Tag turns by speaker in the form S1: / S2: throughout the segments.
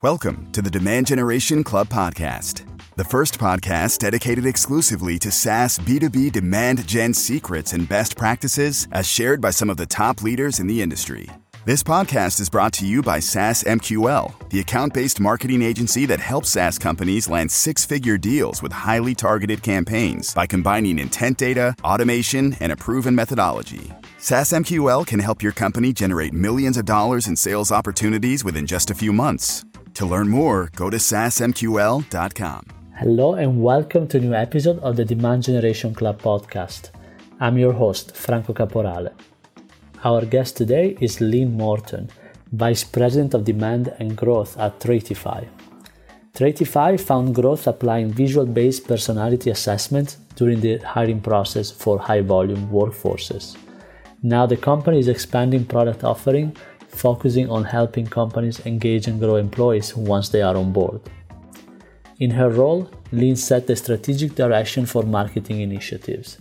S1: Welcome to the Demand Generation Club podcast, the first podcast dedicated exclusively to SaaS B2B demand gen secrets and best practices as shared by some of the top leaders in the industry. This podcast is brought to you by SaaS MQL, the account based marketing agency that helps SaaS companies land six figure deals with highly targeted campaigns by combining intent data, automation, and a proven methodology. SaaS MQL can help your company generate millions of dollars in sales opportunities within just a few months. To learn more, go to saasmql.com.
S2: Hello and welcome to a new episode of the Demand Generation Club podcast. I'm your host, Franco Caporale. Our guest today is Lynn Morton, Vice President of Demand and Growth at Traitify. Traitify found growth applying visual based personality assessment during the hiring process for high volume workforces. Now the company is expanding product offering, focusing on helping companies engage and grow employees once they are on board. In her role, Lynn set the strategic direction for marketing initiatives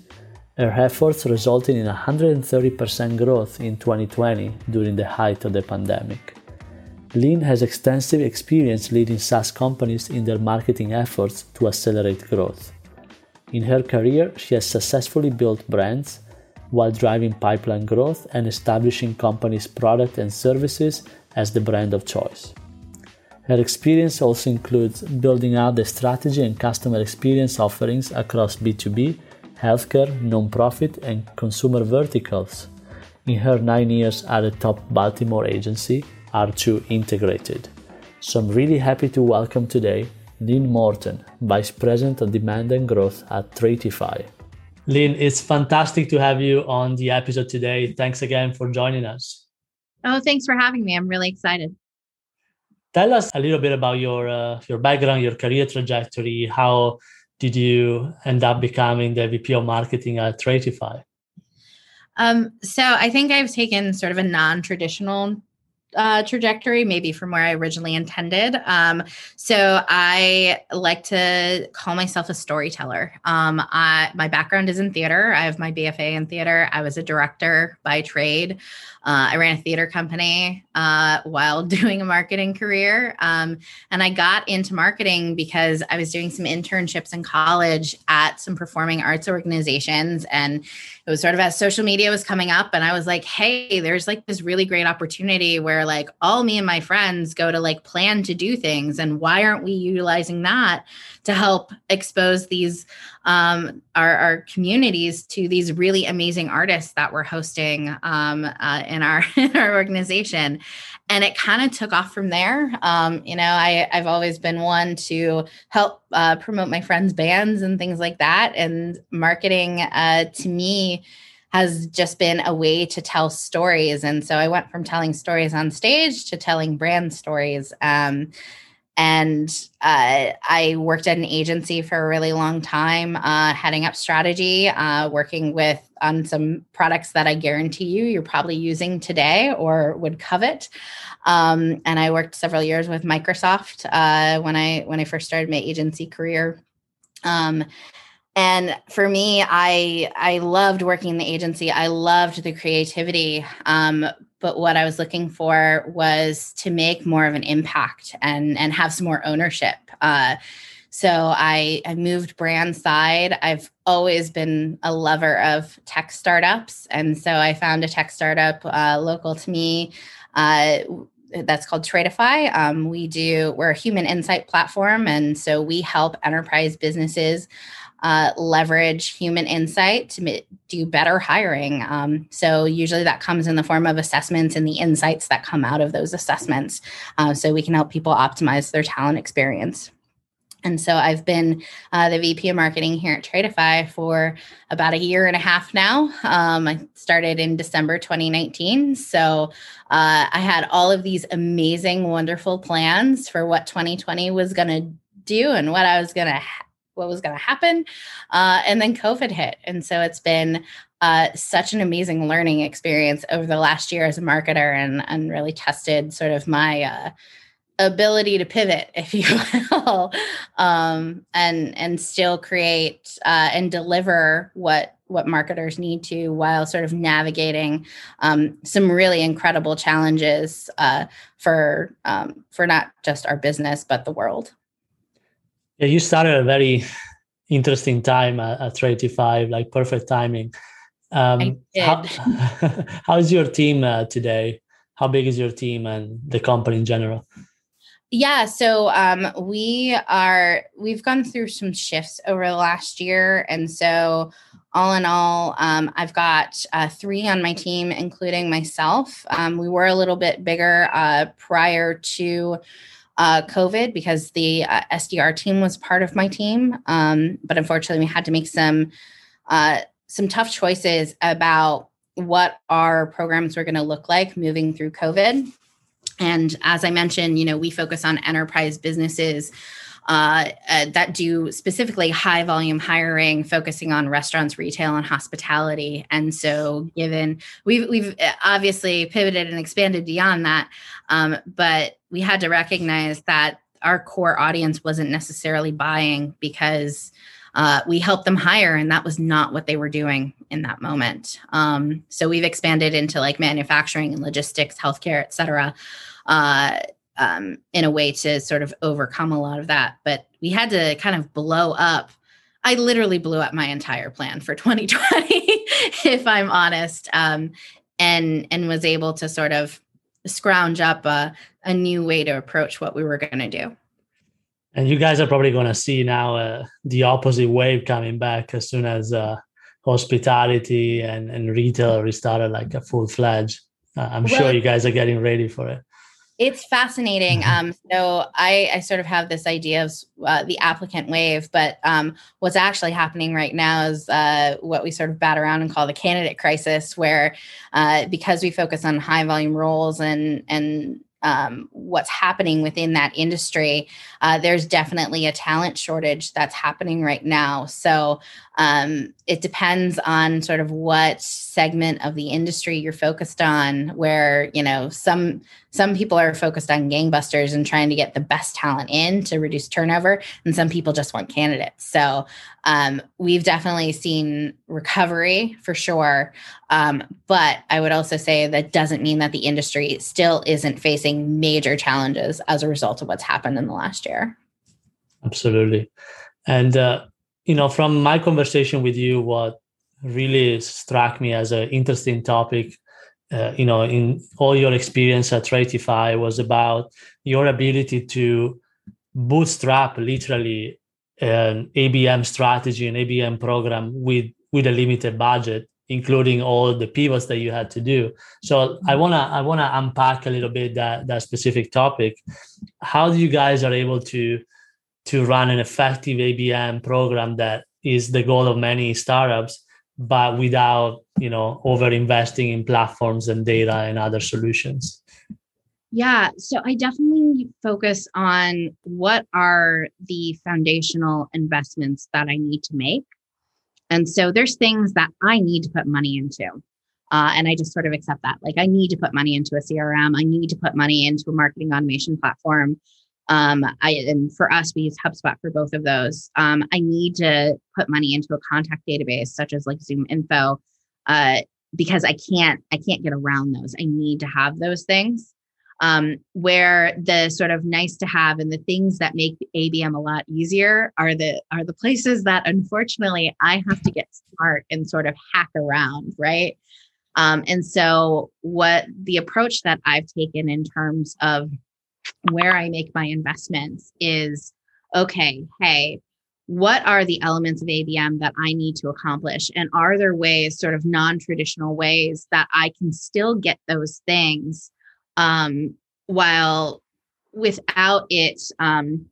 S2: her efforts resulted in 130% growth in 2020 during the height of the pandemic. Lynn has extensive experience leading SaaS companies in their marketing efforts to accelerate growth. In her career, she has successfully built brands while driving pipeline growth and establishing companies' product and services as the brand of choice. Her experience also includes building out the strategy and customer experience offerings across B2B healthcare, nonprofit, and consumer verticals. In her nine years at the top Baltimore agency, R2 Integrated. So I'm really happy to welcome today Lynn Morton, Vice President of Demand and Growth at Traitify. Lynn, it's fantastic to have you on the episode today. Thanks again for joining us.
S3: Oh, thanks for having me. I'm really excited.
S2: Tell us a little bit about your uh, your background, your career trajectory, how did you end up becoming the VP of marketing at Traitify?
S3: Um, so I think I've taken sort of a non-traditional uh, trajectory, maybe from where I originally intended. Um, so I like to call myself a storyteller. Um, I, my background is in theater. I have my BFA in theater. I was a director by trade. Uh, I ran a theater company uh, while doing a marketing career. Um, and I got into marketing because I was doing some internships in college at some performing arts organizations. And it was sort of as social media was coming up. And I was like, hey, there's like this really great opportunity where like all me and my friends go to like plan to do things. And why aren't we utilizing that to help expose these um, our, our communities to these really amazing artists that we're hosting um, uh, in our in our organization. And it kind of took off from there. Um, you know I, i've always been one to help uh, promote my friends bands and things like that. And marketing uh, to me has just been a way to tell stories. And so i went from telling stories on stage to telling brand stories. Um, and uh, I worked at an agency for a really long time, uh, heading up strategy, uh, working with on some products that I guarantee you you're probably using today or would covet. Um, and I worked several years with Microsoft uh, when I when I first started my agency career. Um, and for me, I I loved working in the agency. I loved the creativity, um, but what I was looking for was to make more of an impact and and have some more ownership. Uh, so I, I moved brand side. I've always been a lover of tech startups, and so I found a tech startup uh, local to me. Uh, that's called Traitify. Um, we do we're a human insight platform, and so we help enterprise businesses uh, leverage human insight to do better hiring. Um, so, usually that comes in the form of assessments and the insights that come out of those assessments. Uh, so, we can help people optimize their talent experience. And so I've been uh, the VP of marketing here at Traitify for about a year and a half now. Um, I started in December 2019. So uh, I had all of these amazing, wonderful plans for what 2020 was going to do and what I was going to what was going to happen. Uh, and then COVID hit. And so it's been uh, such an amazing learning experience over the last year as a marketer and, and really tested sort of my uh, ability to pivot, if you will, um, and, and still create uh, and deliver what what marketers need to while sort of navigating um, some really incredible challenges uh, for um, for not just our business but the world.
S4: Yeah, you started a very interesting time at, at 385, like perfect timing. Um, how, how's your team uh, today? How big is your team and the company in general?
S3: Yeah, so um, we are we've gone through some shifts over the last year, and so all in all, um, I've got uh, three on my team, including myself. Um, we were a little bit bigger uh, prior to uh, COVID because the uh, SDR team was part of my team, um, but unfortunately, we had to make some uh, some tough choices about what our programs were going to look like moving through COVID. And as I mentioned, you know, we focus on enterprise businesses uh, uh, that do specifically high volume hiring, focusing on restaurants, retail, and hospitality. And so, given we've we've uh, obviously pivoted and expanded beyond that, um, but we had to recognize that our core audience wasn't necessarily buying because uh, we helped them hire and that was not what they were doing in that moment um, so we've expanded into like manufacturing and logistics healthcare et cetera uh, um, in a way to sort of overcome a lot of that but we had to kind of blow up i literally blew up my entire plan for 2020 if i'm honest um, and and was able to sort of scrounge up a, a new way to approach what we were going to do
S4: and you guys are probably going to see now uh, the opposite wave coming back as soon as uh, hospitality and, and retail restarted like a full fledged. Uh, I'm well, sure you guys are getting ready for it.
S3: It's fascinating. Mm-hmm. Um, so I, I sort of have this idea of uh, the applicant wave, but um, what's actually happening right now is uh, what we sort of bat around and call the candidate crisis, where uh, because we focus on high volume roles and and um, what's happening within that industry, uh, there's definitely a talent shortage that's happening right now. So um, it depends on sort of what segment of the industry you're focused on. Where you know some some people are focused on gangbusters and trying to get the best talent in to reduce turnover, and some people just want candidates. So um, we've definitely seen recovery for sure, um, but I would also say that doesn't mean that the industry still isn't facing major challenges as a result of what's happened in the last year.
S4: Absolutely, and. Uh, you know, from my conversation with you, what really struck me as an interesting topic, uh, you know, in all your experience at Traitify was about your ability to bootstrap literally an ABM strategy, an ABM program with with a limited budget, including all the pivots that you had to do. So I wanna I wanna unpack a little bit that that specific topic. How do you guys are able to to run an effective ABM program that is the goal of many startups, but without you know over investing in platforms and data and other solutions.
S3: Yeah, so I definitely focus on what are the foundational investments that I need to make. And so there's things that I need to put money into. Uh, and I just sort of accept that. Like, I need to put money into a CRM. I need to put money into a marketing automation platform. Um, I and for us, we use HubSpot for both of those. Um, I need to put money into a contact database such as like Zoom Info, uh, because I can't I can't get around those. I need to have those things. Um, where the sort of nice to have and the things that make ABM a lot easier are the are the places that unfortunately I have to get smart and sort of hack around, right? Um, and so what the approach that I've taken in terms of where I make my investments is okay, hey, what are the elements of ABM that I need to accomplish? And are there ways, sort of non traditional ways, that I can still get those things um, while without it um,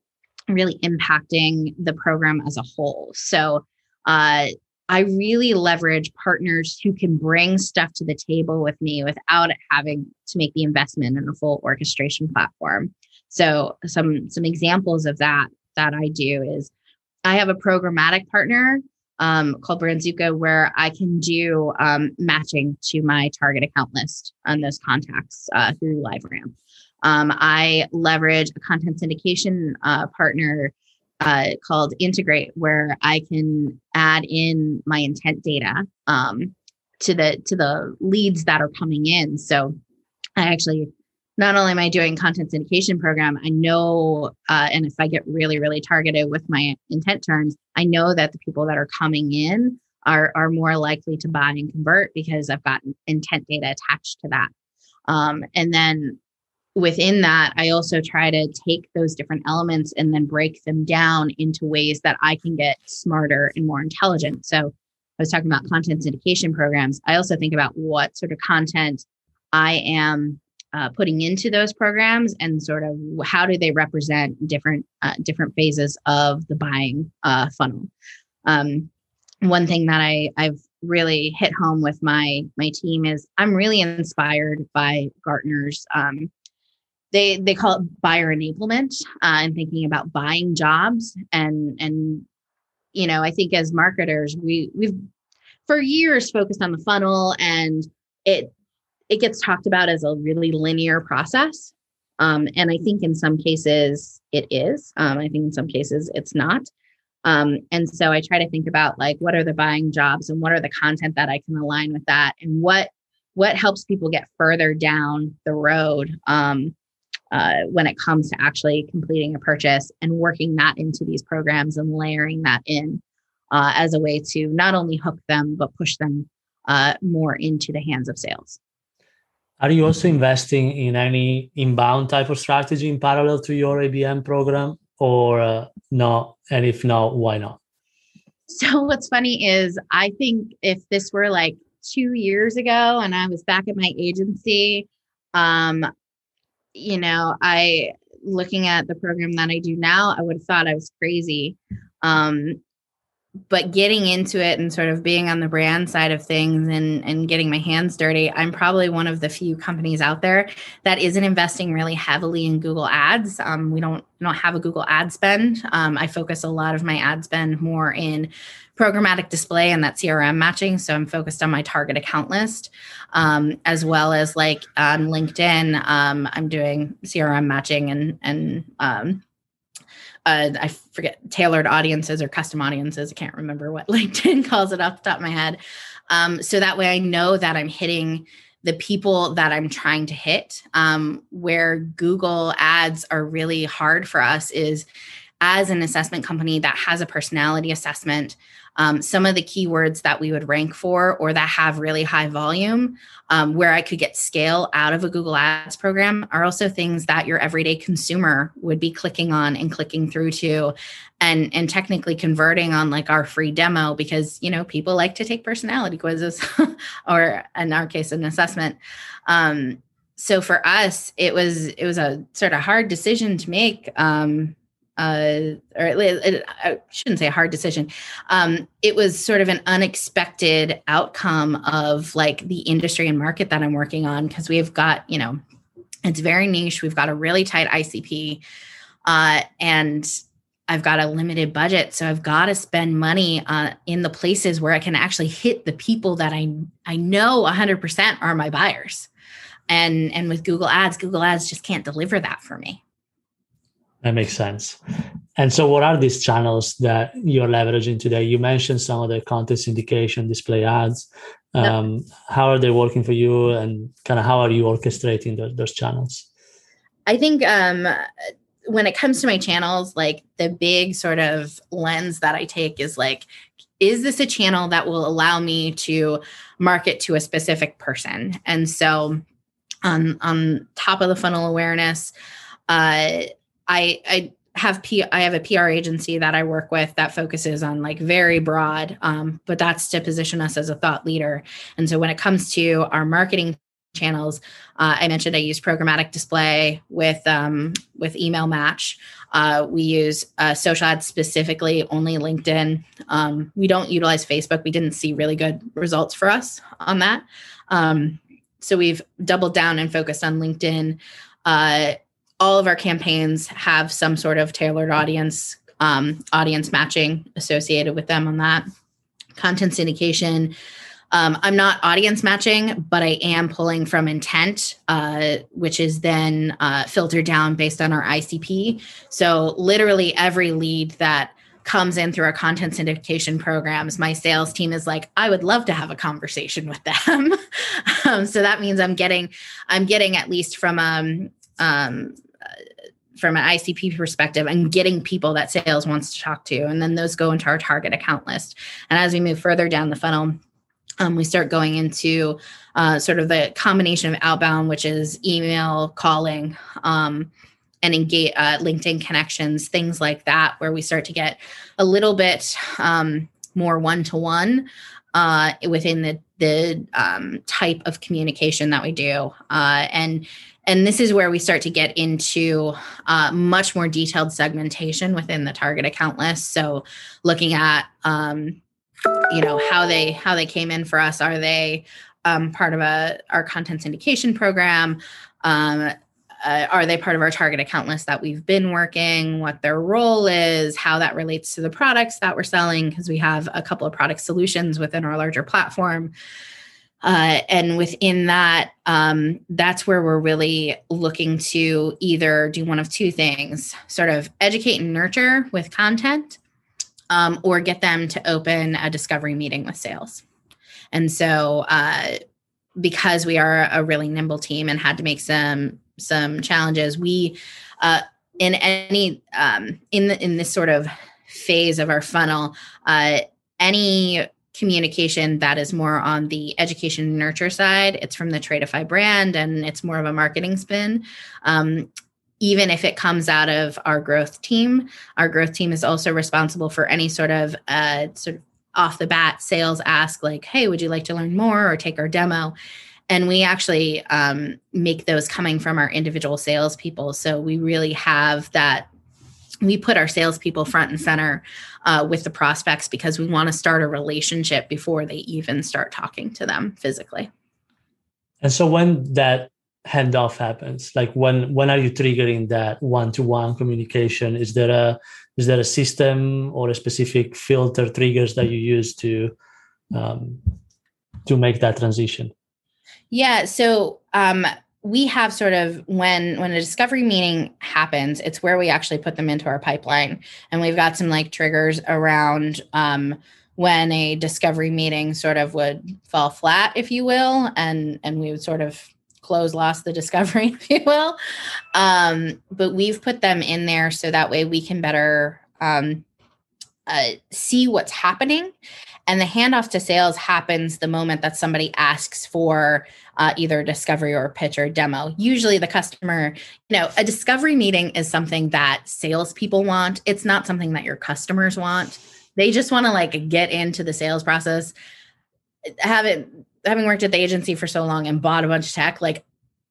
S3: really impacting the program as a whole? So, uh, I really leverage partners who can bring stuff to the table with me without having to make the investment in a full orchestration platform. So some some examples of that that I do is I have a programmatic partner um, called Brandzooka where I can do um, matching to my target account list on those contacts uh, through LiveRamp. Um, I leverage a content syndication uh, partner uh, called Integrate, where I can add in my intent data um, to the to the leads that are coming in. So I actually not only am I doing content syndication program, I know, uh, and if I get really, really targeted with my intent terms, I know that the people that are coming in are are more likely to buy and convert because I've got intent data attached to that. Um, and then within that, I also try to take those different elements and then break them down into ways that I can get smarter and more intelligent. So I was talking about content syndication programs. I also think about what sort of content I am uh, putting into those programs and sort of how do they represent different uh, different phases of the buying uh, funnel. Um, one thing that I I've really hit home with my my team is I'm really inspired by Gartner's um, they they call it buyer enablement uh, and thinking about buying jobs and and you know I think as marketers we we've for years focused on the funnel and it it gets talked about as a really linear process. Um, and I think in some cases it is. Um, I think in some cases it's not. Um, and so I try to think about like what are the buying jobs and what are the content that I can align with that and what what helps people get further down the road um, uh, when it comes to actually completing a purchase and working that into these programs and layering that in uh, as a way to not only hook them but push them uh, more into the hands of sales.
S4: Are you also investing in any inbound type of strategy in parallel to your ABM program or uh, no? And if not, why not?
S3: So, what's funny is I think if this were like two years ago and I was back at my agency, um, you know, I looking at the program that I do now, I would have thought I was crazy. Um, but getting into it and sort of being on the brand side of things and and getting my hands dirty i'm probably one of the few companies out there that isn't investing really heavily in google ads um, we don't don't have a google ad spend um, i focus a lot of my ad spend more in programmatic display and that crm matching so i'm focused on my target account list um, as well as like on linkedin um, i'm doing crm matching and and um, uh, I forget tailored audiences or custom audiences. I can't remember what LinkedIn calls it off the top of my head. Um, so that way I know that I'm hitting the people that I'm trying to hit. Um, where Google ads are really hard for us is as an assessment company that has a personality assessment um, some of the keywords that we would rank for or that have really high volume um, where i could get scale out of a google ads program are also things that your everyday consumer would be clicking on and clicking through to and and technically converting on like our free demo because you know people like to take personality quizzes or in our case an assessment. Um, so for us it was it was a sort of hard decision to make um, uh, or it, I shouldn't say a hard decision. Um, it was sort of an unexpected outcome of like the industry and market that I'm working on because we've got, you know, it's very niche. We've got a really tight ICP, uh, and I've got a limited budget, so I've got to spend money uh, in the places where I can actually hit the people that I I know 100% are my buyers. And and with Google Ads, Google Ads just can't deliver that for me.
S4: That makes sense. And so, what are these channels that you're leveraging today? You mentioned some of the content syndication, display ads. Um. How are they working for you, and kind of how are you orchestrating those, those channels?
S3: I think um, when it comes to my channels, like the big sort of lens that I take is like, is this a channel that will allow me to market to a specific person? And so, on on top of the funnel awareness. Uh, I I have P I have a PR agency that I work with that focuses on like very broad, um, but that's to position us as a thought leader. And so when it comes to our marketing channels, uh, I mentioned I use programmatic display with um, with email match. Uh, we use uh, social ads specifically, only LinkedIn. Um, we don't utilize Facebook. We didn't see really good results for us on that. Um, so we've doubled down and focused on LinkedIn. Uh, all of our campaigns have some sort of tailored audience um, audience matching associated with them on that content syndication um, I'm not audience matching, but I am pulling from intent, uh, which is then uh, filtered down based on our ICP. So, literally, every lead that comes in through our content syndication programs, my sales team is like, I would love to have a conversation with them. um, so that means I'm getting, I'm getting at least from um, um, from an ICP perspective and getting people that sales wants to talk to. And then those go into our target account list. And as we move further down the funnel, um, we start going into uh, sort of the combination of outbound, which is email, calling, um, and engage uh, LinkedIn connections, things like that, where we start to get a little bit um, more one to one within the the um, type of communication that we do, uh, and and this is where we start to get into uh, much more detailed segmentation within the target account list. So looking at um, you know how they how they came in for us. Are they um, part of a our content syndication program? Um, uh, are they part of our target account list that we've been working what their role is how that relates to the products that we're selling? Because we have a couple of product solutions within our larger platform uh, and within that, um, that's where we're really looking to either do one of two things sort of educate and nurture with content, um, or get them to open a discovery meeting with sales. And so, uh, because we are a really nimble team and had to make some some challenges, we uh, in any um, in the, in this sort of phase of our funnel, uh, any communication that is more on the education nurture side. It's from the Traitify brand and it's more of a marketing spin. Um, even if it comes out of our growth team, our growth team is also responsible for any sort of uh, sort of off the bat sales ask, like, "Hey, would you like to learn more or take our demo?" And we actually um, make those coming from our individual salespeople. So we really have that we put our salespeople front and center uh, with the prospects because we want to start a relationship before they even start talking to them physically.
S4: And so when that handoff happens, like when when are you triggering that one-to-one communication? Is there a is there a system or a specific filter triggers that you use to um, to make that transition?
S3: Yeah. So um, we have sort of when when a discovery meeting happens it's where we actually put them into our pipeline. And we've got some like triggers around um, when a discovery meeting sort of would fall flat if you will and and we would sort of close lost the discovery if you will. Um, but we've put them in there so that way we can better um, uh, see what's happening and the handoff to sales happens the moment that somebody asks for uh, either discovery or pitch or demo. Usually, the customer, you know, a discovery meeting is something that salespeople want. It's not something that your customers want. They just want to like get into the sales process. Having having worked at the agency for so long and bought a bunch of tech, like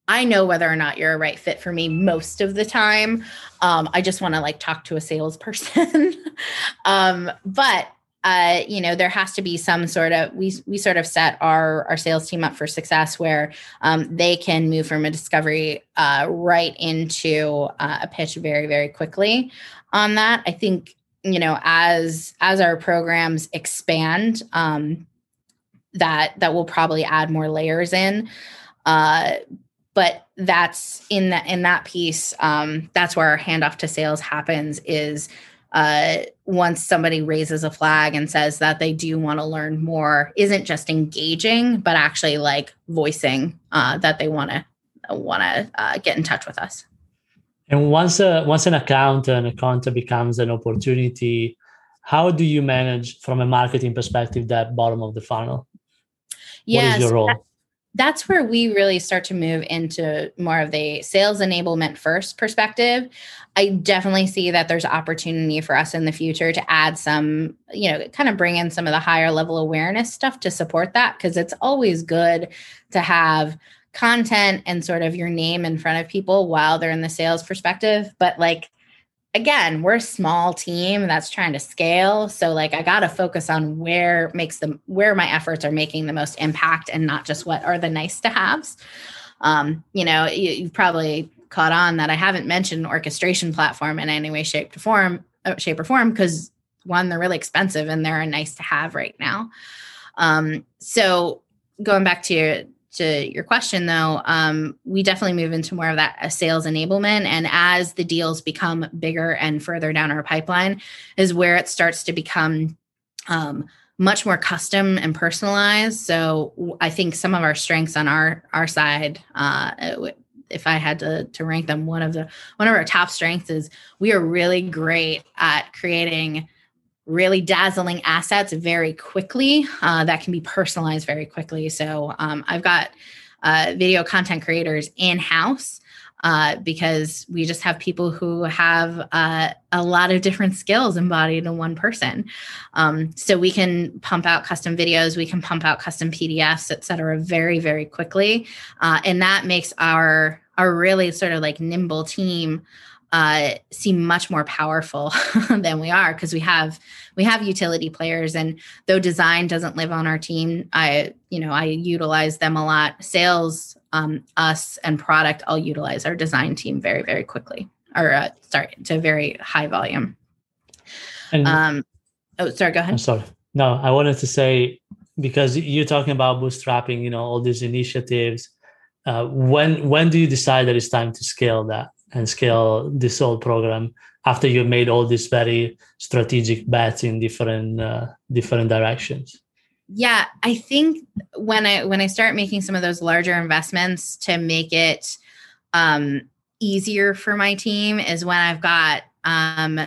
S3: I know whether or not you're a right fit for me most of the time. Um, I just want to like talk to a salesperson. um, but uh, you know, there has to be some sort of we we sort of set our our sales team up for success where um, they can move from a discovery uh, right into uh, a pitch very very quickly. On that, I think you know as as our programs expand, um, that that will probably add more layers in. Uh, but that's in that in that piece. Um, that's where our handoff to sales happens. Is uh, once somebody raises a flag and says that they do want to learn more isn't just engaging but actually like voicing uh, that they want to want to uh, get in touch with us.
S4: And once a once an account an account becomes an opportunity how do you manage from a marketing perspective that bottom of the funnel?
S3: Yes, what is your role that's where we really start to move into more of the sales enablement first perspective. I definitely see that there's opportunity for us in the future to add some, you know, kind of bring in some of the higher level awareness stuff to support that because it's always good to have content and sort of your name in front of people while they're in the sales perspective. But like, again, we're a small team that's trying to scale. So like I got to focus on where makes them where my efforts are making the most impact and not just what are the nice to haves. Um, you know, you, you've probably caught on that I haven't mentioned orchestration platform in any way, shape, or form, uh, shape or form, because one, they're really expensive and they're a nice to have right now. Um, so going back to your to your question though, um, we definitely move into more of that sales enablement. And as the deals become bigger and further down our pipeline, is where it starts to become um, much more custom and personalized. So I think some of our strengths on our our side, uh, if I had to to rank them, one of the one of our top strengths is we are really great at creating really dazzling assets very quickly uh, that can be personalized very quickly. So um, I've got uh, video content creators in house uh, because we just have people who have uh, a lot of different skills embodied in one person. Um, so we can pump out custom videos, we can pump out custom PDFs, et cetera, very, very quickly. Uh, and that makes our, our really sort of like nimble team uh, seem much more powerful than we are because we have we have utility players. And though design doesn't live on our team i you know i utilize them a lot. Sales um, us and product i'll utilize our design team very very quickly or uh, sorry to very high volume. And um oh sorry go ahead.
S4: I'm sorry. No i wanted to say because you're talking about bootstrapping you know all these initiatives uh, when when do you decide that it's time to scale that and scale this whole program after you made all these very strategic bets in different uh, different directions.
S3: Yeah i think when i when i start making some of those larger investments to make it um, easier for my team is when i've got um,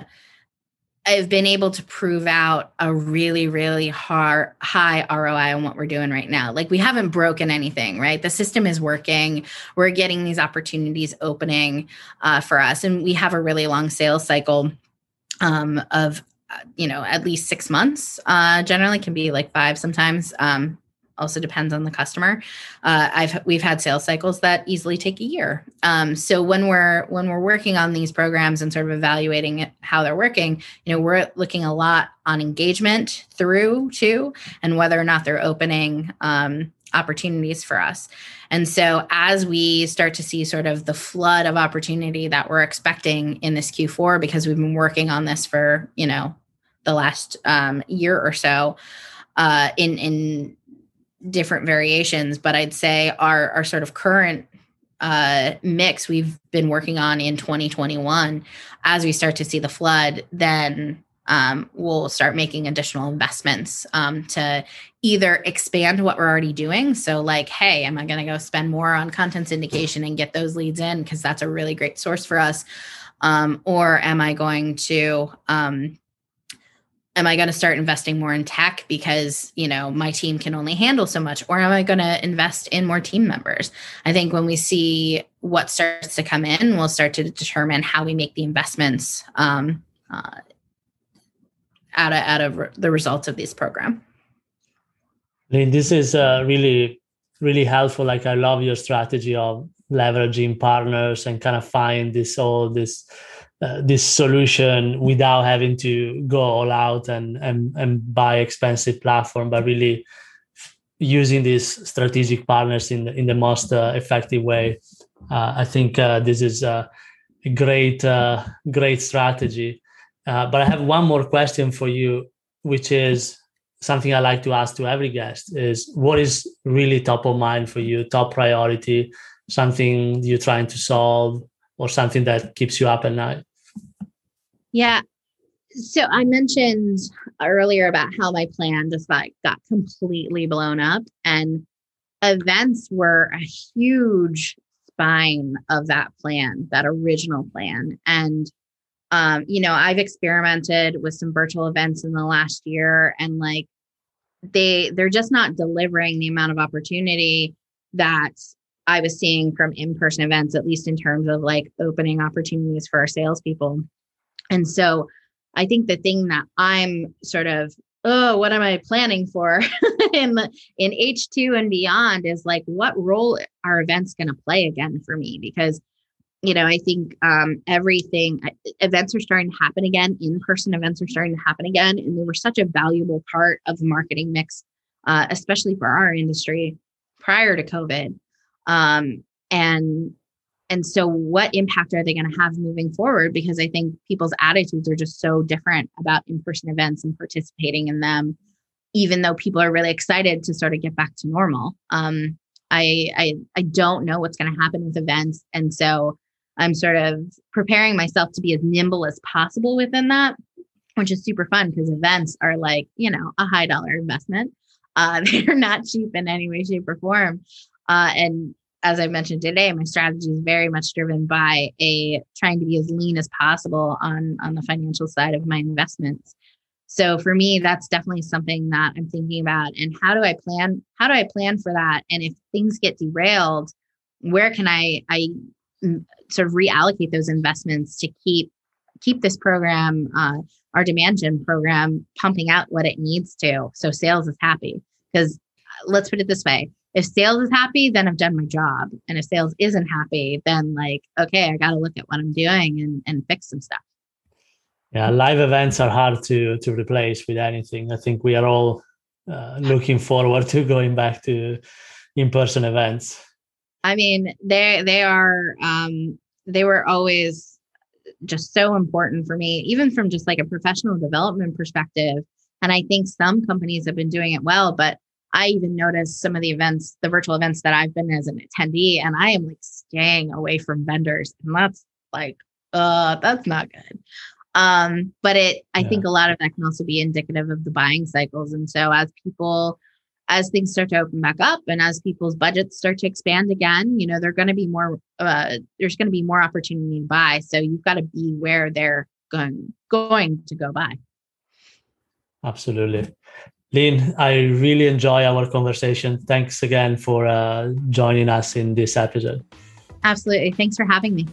S3: I've been able to prove out a really, really hard, high ROI on what we're doing right now. Like we haven't broken anything, right? The system is working. We're getting these opportunities opening uh, for us, and we have a really long sales cycle um, of, uh, you know, at least six months. Uh, generally, can be like five sometimes. Um, also depends on the customer. Uh, I've we've had sales cycles that easily take a year. Um, so when we're when we're working on these programs and sort of evaluating how they're working, you know, we're looking a lot on engagement through to and whether or not they're opening um, opportunities for us. And so as we start to see sort of the flood of opportunity that we're expecting in this Q4, because we've been working on this for you know the last um, year or so. Uh, in in different variations, but I'd say our our sort of current uh, mix we've been working on in 2021. As we start to see the flood, then um, we'll start making additional investments um, to either expand what we're already doing. So, like, hey, am I going to go spend more on content syndication and get those leads in because that's a really great source for us? Um, or am I going to um, am I going to start investing more in tech because, you know, my team can only handle so much or am I going to invest in more team members? I think when we see what starts to come in, we'll start to determine how we make the investments um, uh, out of out of the results of this program.
S4: I mean, this is uh, really really helpful. Like I love your strategy of leveraging partners and kind of find this all this uh, this solution without having to go all out and, and, and buy expensive platform, but really using these strategic partners in the, in the most uh, effective way. Uh, I think uh, this is a great, uh, great strategy. but I have one more question for you, which is something I like to ask to every guest: is what is really top of mind for you, top priority, something you're trying to solve, or something that keeps you up at night?
S3: Yeah. So I mentioned earlier about how my plan just like got completely blown up and events were a huge spine of that plan, that original plan. And um, you know, I've experimented with some virtual events in the last year and like they they're just not delivering the amount of opportunity that I was seeing from in-person events, at least in terms of like opening opportunities for our salespeople. And so I think the thing that I'm sort of, oh, what am I planning for in the, in H2 and beyond is like, what role are events going to play again for me? Because, you know, I think um, everything, events are starting to happen again. In person events are starting to happen again. And they were such a valuable part of the marketing mix, uh, especially for our industry prior to COVID. Um, and and so what impact are they going to have moving forward because i think people's attitudes are just so different about in-person events and participating in them even though people are really excited to sort of get back to normal. Um, I, I I don't know what's going to happen with events, and so I'm sort of preparing myself to be as nimble as possible within that, which is super fun because events are like you know a high dollar investment. Uh, they're not cheap in any way, shape, or form, uh, and as I mentioned today, my strategy is very much driven by a trying to be as lean as possible on on the financial side of my investments. So for me, that's definitely something that I'm thinking about. And how do I plan? How do I plan for that? And if things get derailed, where can I I sort of reallocate those investments to keep keep this program, uh, our demand gen program, pumping out what it needs to, so sales is happy. Because uh, let's put it this way: if sales is happy, then I've done my job. And if sales isn't happy, then like, okay, I got to look at what I'm doing and, and fix some stuff.
S4: Yeah, live events are hard to to replace with anything. I think we are all uh, looking forward to going back to in-person events.
S3: I mean, they they are um, they were always just so important for me, even from just like a professional development perspective. And I think some companies have been doing it well, but I even noticed some of the events, the virtual events that I've been as an attendee, and I am like staying away from vendors. And that's like, uh, that's not good. Um, but it, I yeah. think a lot of that can also be indicative of the buying cycles. And so as people, as things start to open back up and as people's budgets start to expand again, you know, they're going to be more, uh, there's going to be more opportunity to buy. So you've got to be where they're going, going to go buy.
S4: Absolutely. Lynn, I really enjoy our conversation. Thanks again for uh, joining us in this episode.
S3: Absolutely. Thanks for having me.